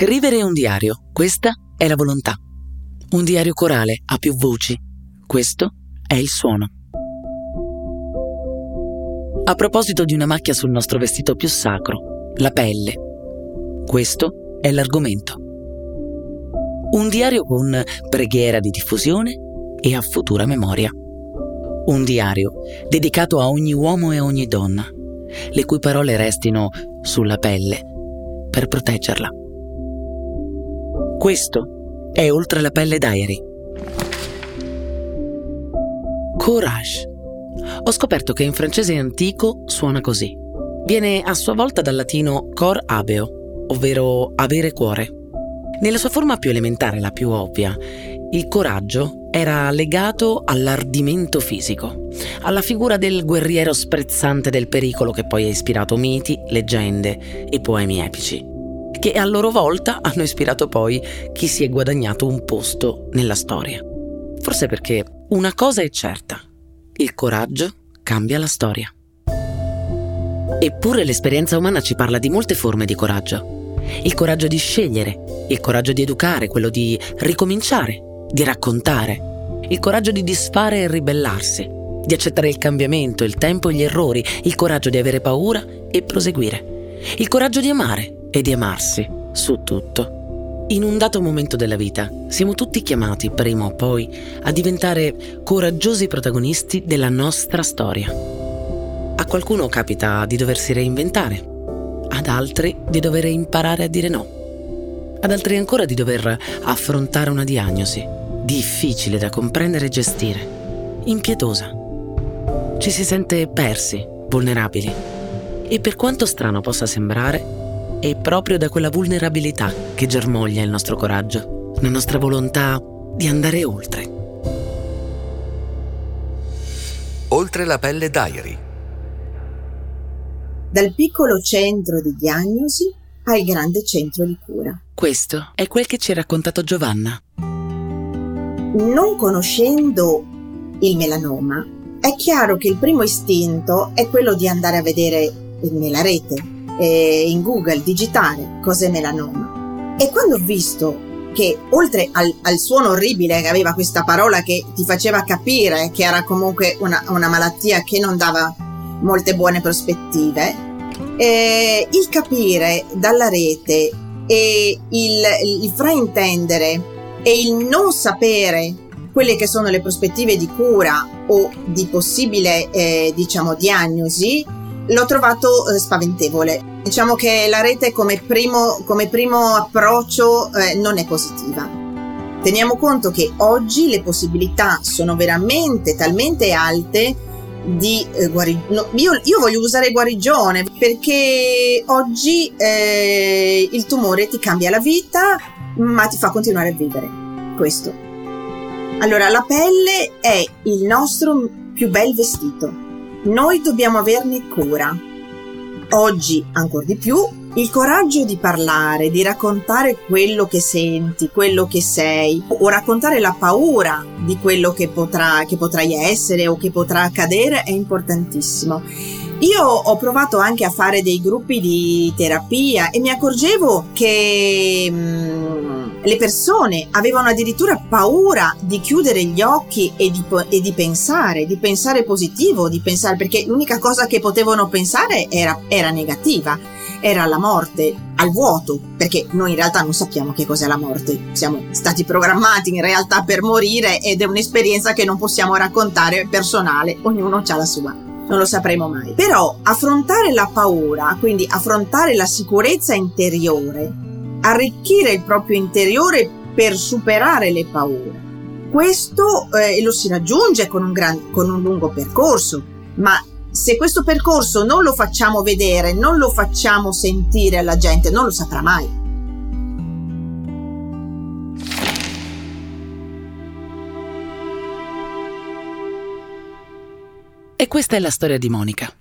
Scrivere un diario, questa è la volontà. Un diario corale ha più voci, questo è il suono. A proposito di una macchia sul nostro vestito più sacro, la pelle, questo è l'argomento. Un diario con preghiera di diffusione e a futura memoria. Un diario dedicato a ogni uomo e a ogni donna, le cui parole restino sulla pelle per proteggerla. Questo è Oltre la pelle Diary. Courage. Ho scoperto che in francese antico suona così. Viene a sua volta dal latino cor abeo, ovvero avere cuore. Nella sua forma più elementare, la più ovvia, il coraggio era legato all'ardimento fisico, alla figura del guerriero sprezzante del pericolo che poi ha ispirato miti, leggende e poemi epici, che a loro volta hanno ispirato poi chi si è guadagnato un posto nella storia. Forse perché una cosa è certa, il coraggio cambia la storia. Eppure l'esperienza umana ci parla di molte forme di coraggio il coraggio di scegliere, il coraggio di educare, quello di ricominciare, di raccontare, il coraggio di disfare e ribellarsi, di accettare il cambiamento, il tempo e gli errori, il coraggio di avere paura e proseguire, il coraggio di amare e di amarsi su tutto. In un dato momento della vita siamo tutti chiamati, prima o poi, a diventare coraggiosi protagonisti della nostra storia. A qualcuno capita di doversi reinventare, ad altri di dover imparare a dire no, ad altri ancora di dover affrontare una diagnosi difficile da comprendere e gestire, impietosa. Ci si sente persi, vulnerabili. E per quanto strano possa sembrare, è proprio da quella vulnerabilità che germoglia il nostro coraggio, la nostra volontà di andare oltre. Oltre la pelle Diary dal piccolo centro di diagnosi al grande centro di cura. Questo è quel che ci ha raccontato Giovanna. Non conoscendo il melanoma, è chiaro che il primo istinto è quello di andare a vedere nella rete, in Google, digitare cos'è melanoma. E quando ho visto che oltre al, al, suono orribile che aveva questa parola che ti faceva capire che era comunque una, una malattia che non dava molte buone prospettive, eh, il capire dalla rete e il, il fraintendere e il non sapere quelle che sono le prospettive di cura o di possibile eh, diciamo diagnosi l'ho trovato eh, spaventevole diciamo che la rete come primo, come primo approccio eh, non è positiva teniamo conto che oggi le possibilità sono veramente talmente alte di eh, guarigione. No, io, io, voglio usare guarigione perché oggi eh, il tumore ti cambia la vita, ma ti fa continuare a vivere. Questo. Allora, la pelle è il nostro più bel vestito. Noi dobbiamo averne cura. Oggi ancora di più il coraggio di parlare, di raccontare quello che senti, quello che sei, o raccontare la paura di quello che, potrà, che potrai essere o che potrà accadere è importantissimo. Io ho provato anche a fare dei gruppi di terapia e mi accorgevo che mm, le persone avevano addirittura paura di chiudere gli occhi e di, e di, pensare, di pensare positivo, di pensare perché l'unica cosa che potevano pensare era, era negativa era la morte al vuoto, perché noi in realtà non sappiamo che cos'è la morte, siamo stati programmati in realtà per morire ed è un'esperienza che non possiamo raccontare personale, ognuno ha la sua. Non lo sapremo mai. Però affrontare la paura, quindi affrontare la sicurezza interiore, arricchire il proprio interiore per superare le paure. Questo eh, lo si raggiunge con un, gran, con un lungo percorso, ma se questo percorso non lo facciamo vedere, non lo facciamo sentire alla gente, non lo saprà mai. E questa è la storia di Monica.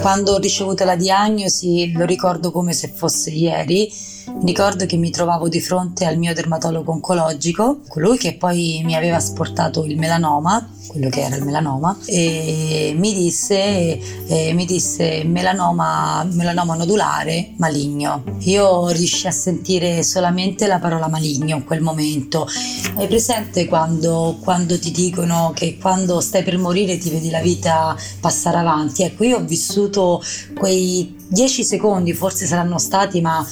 Quando ho ricevuto la diagnosi, lo ricordo come se fosse ieri, ricordo che mi trovavo di fronte al mio dermatologo oncologico, colui che poi mi aveva sportato il melanoma, quello che era il melanoma, e mi disse, eh, mi disse melanoma, melanoma nodulare maligno. Io riuscii a sentire solamente la parola maligno in quel momento. Hai presente quando, quando ti dicono che quando stai per morire ti vedi la vita passare avanti? Ecco, io ho vissuto quei dieci secondi, forse saranno stati, ma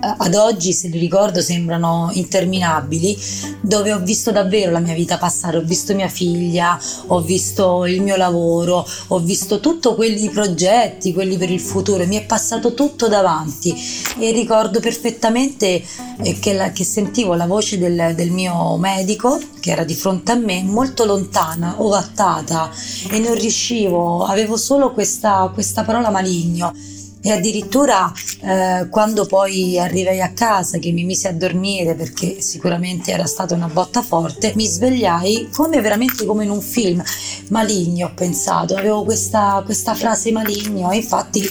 ad oggi, se li ricordo, sembrano interminabili, dove ho visto davvero la mia vita passare, ho visto mia figlia, ho visto il mio lavoro, ho visto tutti quei progetti, quelli per il futuro, mi è passato tutto davanti. E ricordo perfettamente eh, che, la, che sentivo la voce del, del, mio medico che era di fronte a me molto lontana, ovattata e non riuscivo, avevo solo questa, questa parola maligno e addirittura eh, quando poi arrivai a casa che mi misi a dormire perché sicuramente era stata una botta forte mi svegliai come veramente come in un film maligno ho pensato. Avevo questa, questa frase maligno e infatti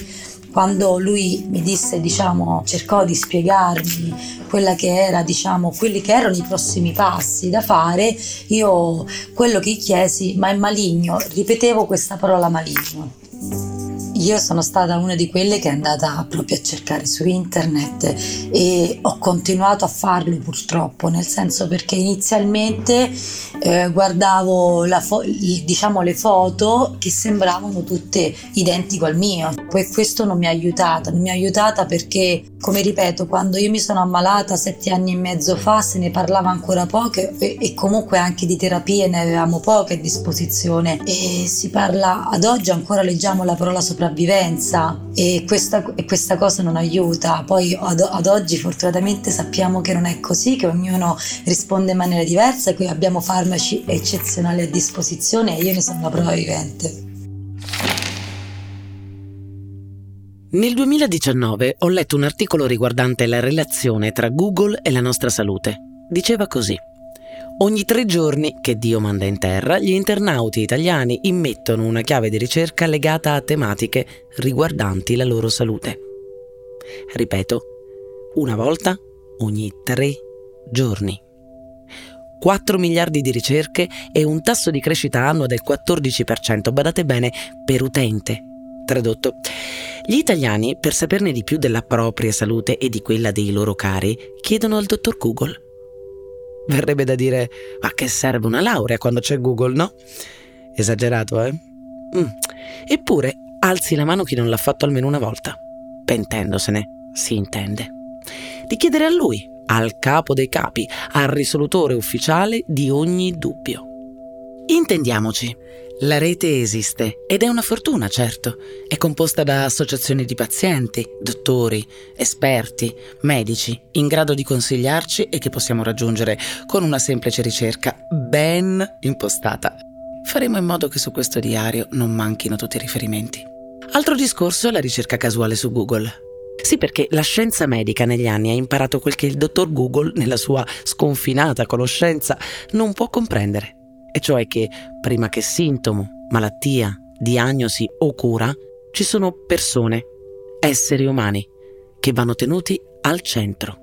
quando lui mi disse diciamo cercò di spiegarmi quella che era diciamo quelli che erano i prossimi passi da fare io quello che chiesi ma è maligno? Ripetevo questa parola maligno io sono stata una di quelle che è andata proprio a cercare su internet e ho continuato a farlo purtroppo, nel senso perché inizialmente eh, guardavo fo- diciamo le foto che sembravano tutte identiche al mio, poi questo non mi ha aiutata, non mi ha aiutata perché come ripeto quando io mi sono ammalata sette anni e mezzo fa se ne parlava ancora poco e, e comunque anche di terapie ne avevamo poche a disposizione. E si parla ad oggi ancora leggiamo la parola sopravvivenza sopravvivenza e questa, e questa cosa non aiuta. Poi ad, ad, oggi fortunatamente sappiamo che non è così, che ognuno risponde in maniera diversa e qui abbiamo farmaci eccezionali a disposizione e io ne sono la prova vivente. Nel 2019 ho letto un articolo riguardante la relazione tra Google e la nostra salute. Diceva così. Ogni tre giorni che Dio manda in terra, gli internauti italiani immettono una chiave di ricerca legata a tematiche riguardanti la loro salute. Ripeto, una volta ogni tre giorni. 4 miliardi di ricerche e un tasso di crescita annuo del 14%, badate bene, per utente. Tradotto, gli italiani, per saperne di più della propria salute e di quella dei loro cari, chiedono al dottor Google Verrebbe da dire, ma che serve una laurea quando c'è Google, no? Esagerato, eh? Mm. Eppure, alzi la mano chi non l'ha fatto almeno una volta. Pentendosene, si intende. Di chiedere a lui, al capo dei capi, al risolutore ufficiale di ogni dubbio. Intendiamoci, la rete esiste ed è una fortuna, certo. È composta da associazioni di pazienti, dottori, esperti, medici, in grado di consigliarci e che possiamo raggiungere con una semplice ricerca ben impostata. Faremo in modo che su questo diario non manchino tutti i riferimenti. Altro discorso è la ricerca casuale su Google. Sì, perché la scienza medica negli anni ha imparato quel che il dottor Google, nella sua sconfinata conoscenza, non può comprendere e cioè che prima che sintomo, malattia, diagnosi o cura, ci sono persone, esseri umani, che vanno tenuti al centro.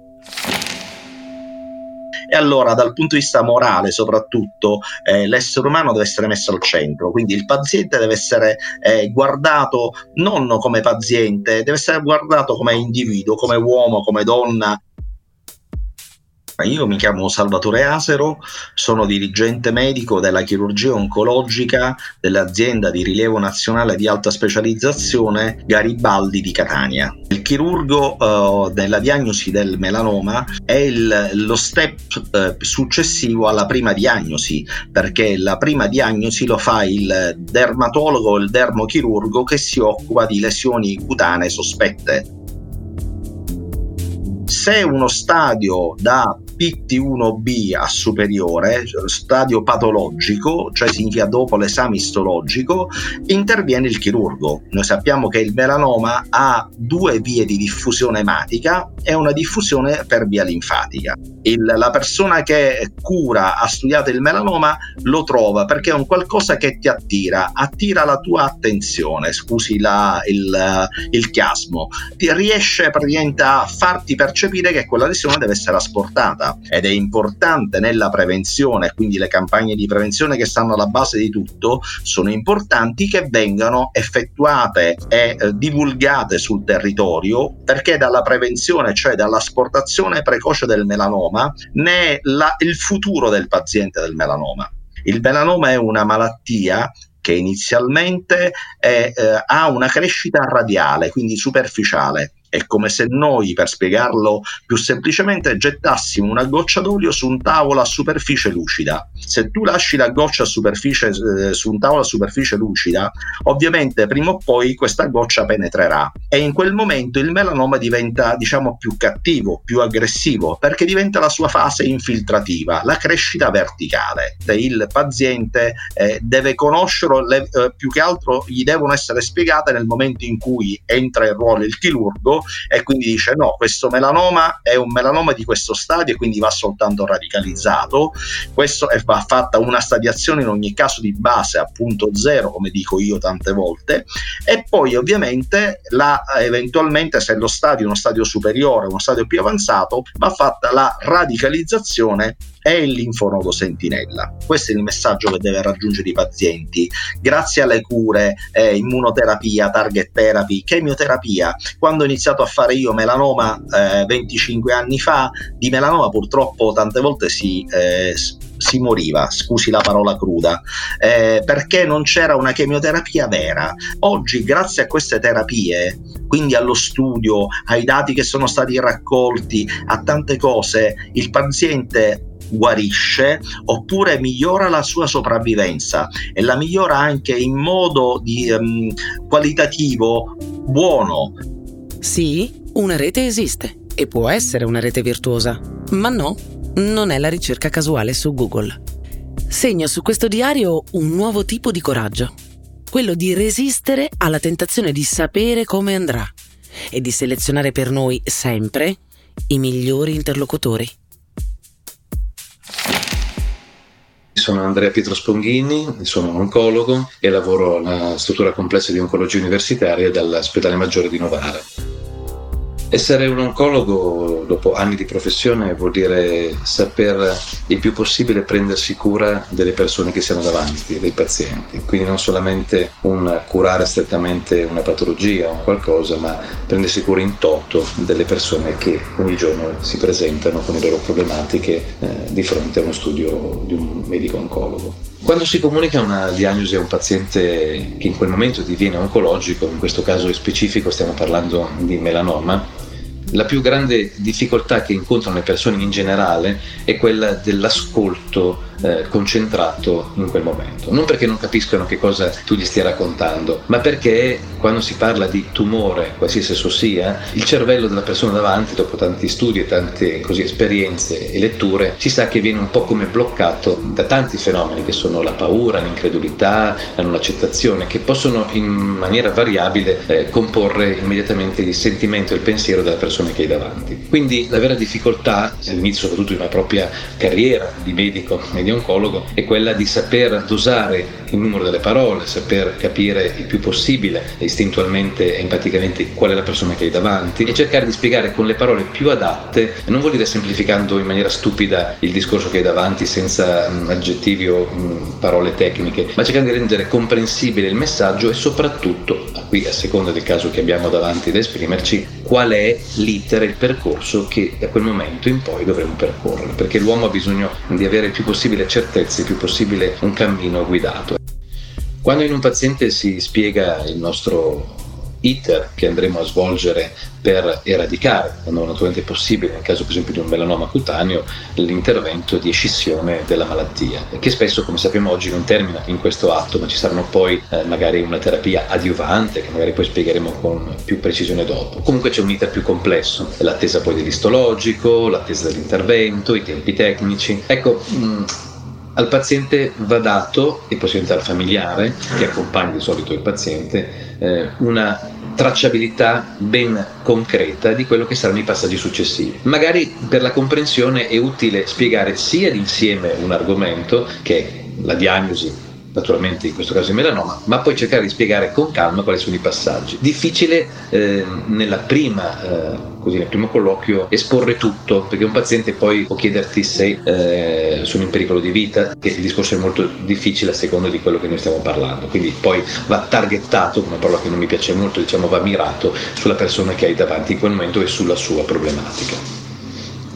E allora, dal punto di vista morale, soprattutto, eh, l'essere umano deve essere messo al centro, quindi il paziente deve essere eh, guardato non come paziente, deve essere guardato come individuo, come uomo, come donna, io mi chiamo Salvatore Asero, sono dirigente medico della chirurgia oncologica dell'azienda di rilievo nazionale di alta specializzazione Garibaldi di Catania. Il chirurgo uh, nella diagnosi del melanoma è il, lo step uh, successivo alla prima diagnosi, perché la prima diagnosi lo fa il dermatologo o il dermochirurgo che si occupa di lesioni cutanee sospette se uno stadio da PT1B a superiore, stadio patologico, cioè significa dopo l'esame istologico, interviene il chirurgo. Noi sappiamo che il melanoma ha due vie di diffusione ematica e una diffusione per via linfatica. Il, la persona che cura, ha studiato il melanoma, lo trova perché è un qualcosa che ti attira, attira la tua attenzione, scusi la, il, il chiasmo, ti riesce praticamente a farti percepire che quella lesione deve essere asportata ed è importante nella prevenzione, quindi le campagne di prevenzione che stanno alla base di tutto sono importanti che vengano effettuate e eh, divulgate sul territorio perché dalla prevenzione, cioè dall'asportazione precoce del melanoma, ne è la, il futuro del paziente del melanoma. Il melanoma è una malattia che inizialmente è, eh, ha una crescita radiale, quindi superficiale, è come se noi, per spiegarlo più semplicemente, gettassimo una goccia d'olio su un tavolo a superficie lucida. Se tu lasci la goccia eh, su un tavolo a superficie lucida, ovviamente prima o poi questa goccia penetrerà e in quel momento il melanoma diventa, diciamo, più cattivo, più aggressivo, perché diventa la sua fase infiltrativa, la crescita verticale. Il paziente eh, deve conoscerlo, le, eh, più che altro gli devono essere spiegate nel momento in cui entra in ruolo il chirurgo e quindi dice no, questo melanoma è un melanoma di questo stadio e quindi va soltanto radicalizzato, questo è, va fatta una stadiazione in ogni caso di base appunto zero come dico io tante volte e poi ovviamente la, eventualmente se lo stadio è uno stadio superiore, uno stadio più avanzato, va fatta la radicalizzazione è il linfonodo sentinella. Questo è il messaggio che deve raggiungere i pazienti. Grazie alle cure, eh, immunoterapia, target therapy, chemioterapia, quando ho iniziato a fare io melanoma eh, 25 anni fa, di melanoma purtroppo tante volte si... Eh, si moriva, scusi la parola cruda, eh, perché non c'era una chemioterapia vera. Oggi, grazie a queste terapie, quindi allo studio, ai dati che sono stati raccolti, a tante cose, il paziente guarisce oppure migliora la sua sopravvivenza e la migliora anche in modo di, um, qualitativo buono. Sì, una rete esiste e può essere una rete virtuosa, ma no, non è la ricerca casuale su Google. Segno su questo diario un nuovo tipo di coraggio, quello di resistere alla tentazione di sapere come andrà e di selezionare per noi sempre i migliori interlocutori. Sono Andrea Pietro Sponghini, sono oncologo e lavoro alla struttura complessa di oncologia universitaria dall'ospedale maggiore di Novara. Essere un oncologo dopo anni di professione vuol dire saper il più possibile prendersi cura delle persone che siano davanti, dei pazienti, quindi non solamente un curare strettamente una patologia o qualcosa, ma prendersi cura in toto delle persone che ogni giorno si presentano con le loro problematiche eh, di fronte a uno studio di un medico oncologo. Quando si comunica una diagnosi a un paziente che in quel momento diviene oncologico, in questo caso specifico stiamo parlando di melanoma, la più grande difficoltà che incontrano le persone in generale è quella dell'ascolto eh, concentrato in quel momento. Non perché non capiscono che cosa tu gli stia raccontando, ma perché quando si parla di tumore, qualsiasi esso sia, il cervello della persona davanti, dopo tanti studi e tante così, esperienze e letture, si sa che viene un po' come bloccato da tanti fenomeni che sono la paura, l'incredulità, la non accettazione, che possono in maniera variabile eh, comporre immediatamente il sentimento e il pensiero della persona che hai davanti. Quindi la vera difficoltà, all'inizio soprattutto di una propria carriera di medico e di di oncologo è quella di saper dosare il numero delle parole, saper capire il più possibile istintualmente e empaticamente qual è la persona che hai davanti e cercare di spiegare con le parole più adatte, non vuol dire semplificando in maniera stupida il discorso che hai davanti senza um, aggettivi o um, parole tecniche, ma cercando di rendere comprensibile il messaggio e soprattutto, qui a seconda del caso che abbiamo davanti da esprimerci, qual è l'iter, il percorso che da quel momento in poi dovremo percorrere, perché l'uomo ha bisogno di avere il più possibile certezze, il più possibile un cammino guidato. Quando in un paziente si spiega il nostro iter che andremo a svolgere per eradicare, quando naturalmente è possibile, nel caso per esempio di un melanoma cutaneo, l'intervento di escissione della malattia, che spesso, come sappiamo oggi, non termina in questo atto, ma ci saranno poi eh, magari una terapia adiuvante, che magari poi spiegheremo con più precisione dopo. Comunque c'è un iter più complesso, l'attesa poi dell'istologico, l'attesa dell'intervento, i tempi tecnici. Ecco, mh, mm, al paziente va dato, e possibilmente al familiare che accompagna di solito il paziente, eh, una tracciabilità ben concreta di quello che saranno i passaggi successivi. Magari per la comprensione è utile spiegare sia d'insieme un argomento, che è la diagnosi naturalmente in questo caso il melanoma, ma poi cercare di spiegare con calma quali sono i passaggi. Difficile eh, nella prima, eh, così, nel primo colloquio esporre tutto, perché un paziente poi può chiederti se eh, sono in pericolo di vita, che il discorso è molto difficile a seconda di quello che noi stiamo parlando, quindi poi va targettato, una parola che non mi piace molto, diciamo va mirato sulla persona che hai davanti in quel momento e sulla sua problematica.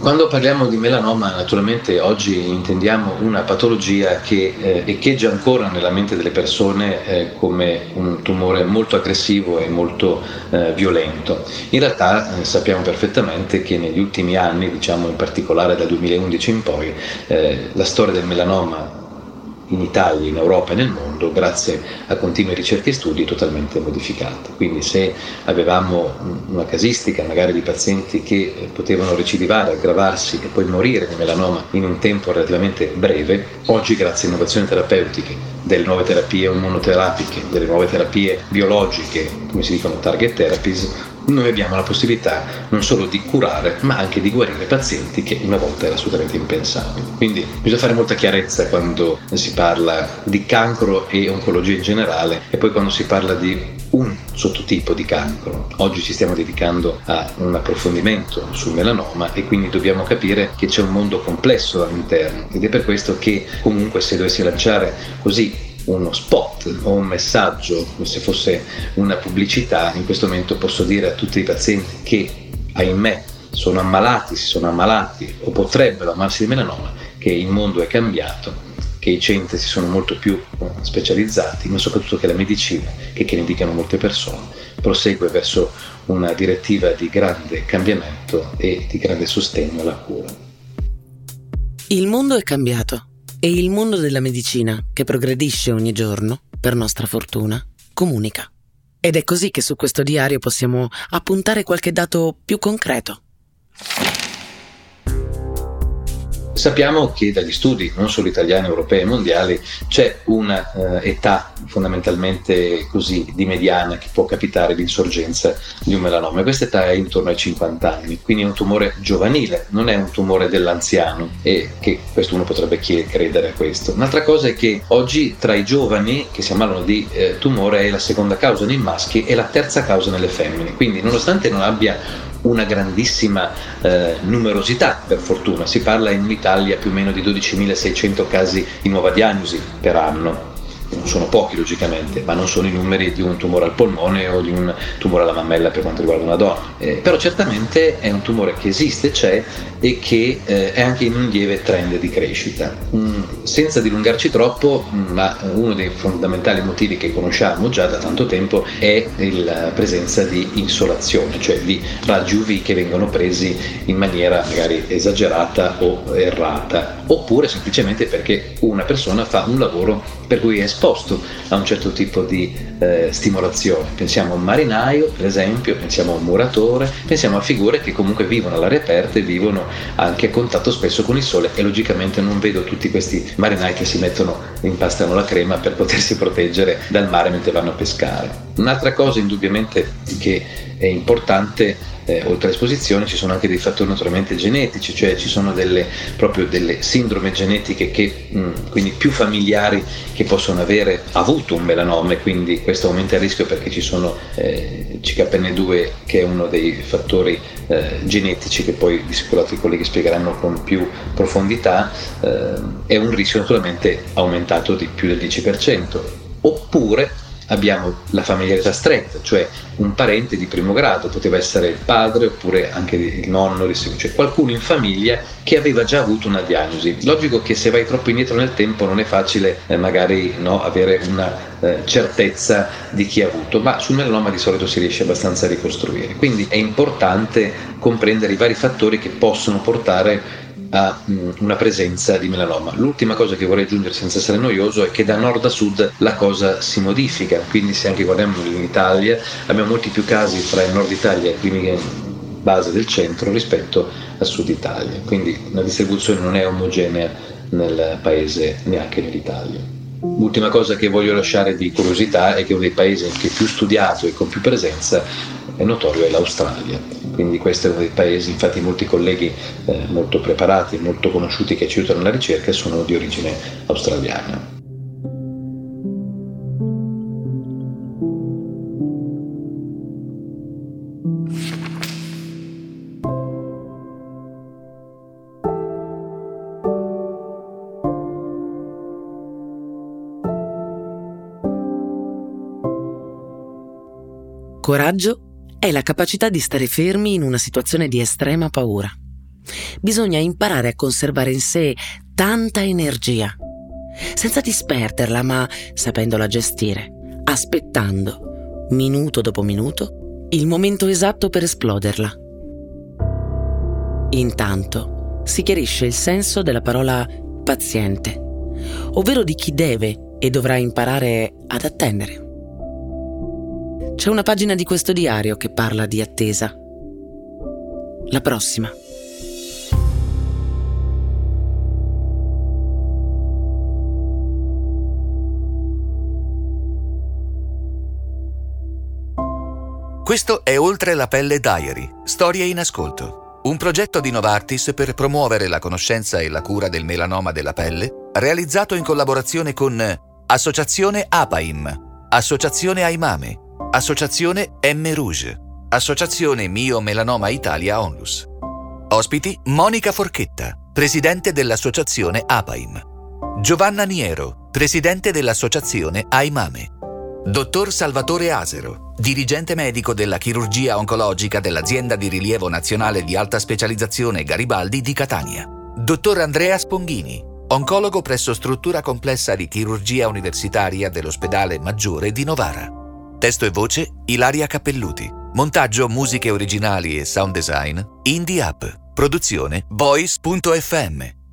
Quando parliamo di melanoma, naturalmente oggi intendiamo una patologia che eh, echeggia ancora nella mente delle persone eh, come un tumore molto aggressivo e molto eh, violento. In realtà eh, sappiamo perfettamente che negli ultimi anni, diciamo in particolare dal 2011 in poi, eh, la storia del melanoma in Italia, in Europa e nel mondo grazie a continue ricerche e studi totalmente modificate. Quindi se avevamo una casistica magari di pazienti che potevano recidivare, aggravarsi e poi morire di melanoma in un tempo relativamente breve, oggi grazie a innovazioni terapeutiche, delle nuove terapie immunoterapiche, delle nuove terapie biologiche, come si dicono target therapies, noi abbiamo la possibilità non solo di curare, ma anche di guarire pazienti che una volta era assolutamente impensabile. Quindi bisogna fare molta chiarezza quando si parla di cancro e oncologia in generale e poi quando si parla di un sottotipo di cancro. Oggi ci stiamo dedicando a un approfondimento sul melanoma e quindi dobbiamo capire che c'è un mondo complesso all'interno ed è per questo che comunque se dovessi lanciare così uno spot o un messaggio, come se fosse una pubblicità, in questo momento posso dire a tutti i pazienti che, ahimè, sono ammalati, si sono ammalati o potrebbero ammarsi di melanoma, che il mondo è cambiato, che i centri si sono molto più eh, specializzati, ma soprattutto che la medicina, che, che ne indicano molte persone, prosegue verso una direttiva di grande cambiamento e di grande sostegno alla cura. Il mondo è cambiato e il mondo della medicina, che progredisce ogni giorno, per nostra fortuna, comunica. Ed è così che su questo diario possiamo appuntare qualche dato più concreto. Sappiamo che dagli studi, non solo italiani, europei e mondiali, c'è un'età uh, fondamentalmente così di mediana che può capitare l'insorgenza di un melanoma. Questa età è intorno ai 50 anni, quindi è un tumore giovanile, non è un tumore dell'anziano e che questo uno potrebbe credere a questo. Un'altra cosa è che oggi tra i giovani che si ammalano di eh, tumore è la seconda causa nei maschi e la terza causa nelle femmine, quindi nonostante non abbia una grandissima eh, numerosità, per fortuna. Si parla in Italia più o meno di 12.600 casi di nuova diagnosi per anno sono pochi logicamente, ma non sono i numeri di un tumore al polmone o di un tumore alla mammella per quanto riguarda una donna. Eh, però certamente è un tumore che esiste, c'è e che eh, è anche in un lieve trend di crescita. Mm, senza dilungarci troppo, mm, ma uno dei fondamentali motivi che conosciamo già da tanto tempo è la presenza di insolazione, cioè di raggi UV che vengono presi in maniera magari esagerata o errata, oppure semplicemente perché una persona fa un lavoro per cui è esposto a un certo tipo di eh, stimolazione. Pensiamo a un marinaio, per esempio, pensiamo a un muratore, pensiamo a figure che comunque vivono all'aria aperta e vivono anche a contatto spesso con il sole e logicamente non vedo tutti questi marinai che si mettono, impastano la crema per potersi proteggere dal mare mentre vanno a pescare. Un'altra cosa indubbiamente che è importante eh, oltre all'esposizione ci sono anche dei fattori naturalmente genetici, cioè ci sono delle, proprio delle sindrome genetiche che, mh, mm, quindi più familiari che possono avere avuto un melanoma quindi questo aumenta il rischio perché ci sono eh, CKN2 che è uno dei fattori eh, genetici che poi di sicuro altri colleghi spiegheranno con più profondità, eh, è un rischio naturalmente aumentato di più del 10%. Oppure abbiamo la familiarità stretta, cioè un parente di primo grado, poteva essere il padre oppure anche il nonno, cioè qualcuno in famiglia che aveva già avuto una diagnosi. Logico che se vai troppo indietro nel tempo non è facile eh, magari no, avere una eh, certezza di chi ha avuto, ma sul melanoma di solito si riesce abbastanza a ricostruire. Quindi è importante comprendere i vari fattori che possono portare a mm, una presenza di melanoma. L'ultima cosa che vorrei aggiungere senza essere noioso è che da nord a sud la cosa si modifica, quindi se anche guardiamo in Italia abbiamo molti più casi fra il nord Italia e cliniche base del centro rispetto al sud Italia, quindi la distribuzione non è omogenea nel paese neanche nell'Italia. L'ultima cosa che voglio lasciare di curiosità è che uno dei paesi che più studiato e con più presenza è notorio è l'Australia. Quindi questo è uno dei paesi, infatti molti colleghi eh, molto preparati, molto conosciuti che ci aiutano nella ricerca sono di origine australiana. Coraggio è la capacità di stare fermi in una situazione di estrema paura. Bisogna imparare a conservare in sé tanta energia, senza disperderla, ma sapendola gestire, aspettando, minuto dopo minuto, il momento esatto per esploderla. Intanto si chiarisce il senso della parola paziente, ovvero di chi deve e dovrà imparare ad attendere. C'è una pagina di questo diario che parla di attesa. La prossima. Questo è Oltre la pelle Diary, storie in ascolto. Un progetto di Novartis per promuovere la conoscenza e la cura del melanoma della pelle, realizzato in collaborazione con Associazione APAIM, Associazione Aimame, Associazione M Rouge, Associazione Mio Melanoma Italia Onlus. Ospiti Monica Forchetta, presidente dell'associazione APAIM. Giovanna Niero, presidente dell'associazione AIMAME. Dottor Salvatore Asero, dirigente medico della chirurgia oncologica dell'azienda di rilievo nazionale di alta specializzazione Garibaldi di Catania. Dottor Andrea Sponghini, oncologo presso struttura complessa di chirurgia universitaria dell'ospedale Maggiore di Novara. Testo e voce Ilaria Cappelluti. Montaggio, musiche originali e sound design Indie Up. Produzione Voice.fm.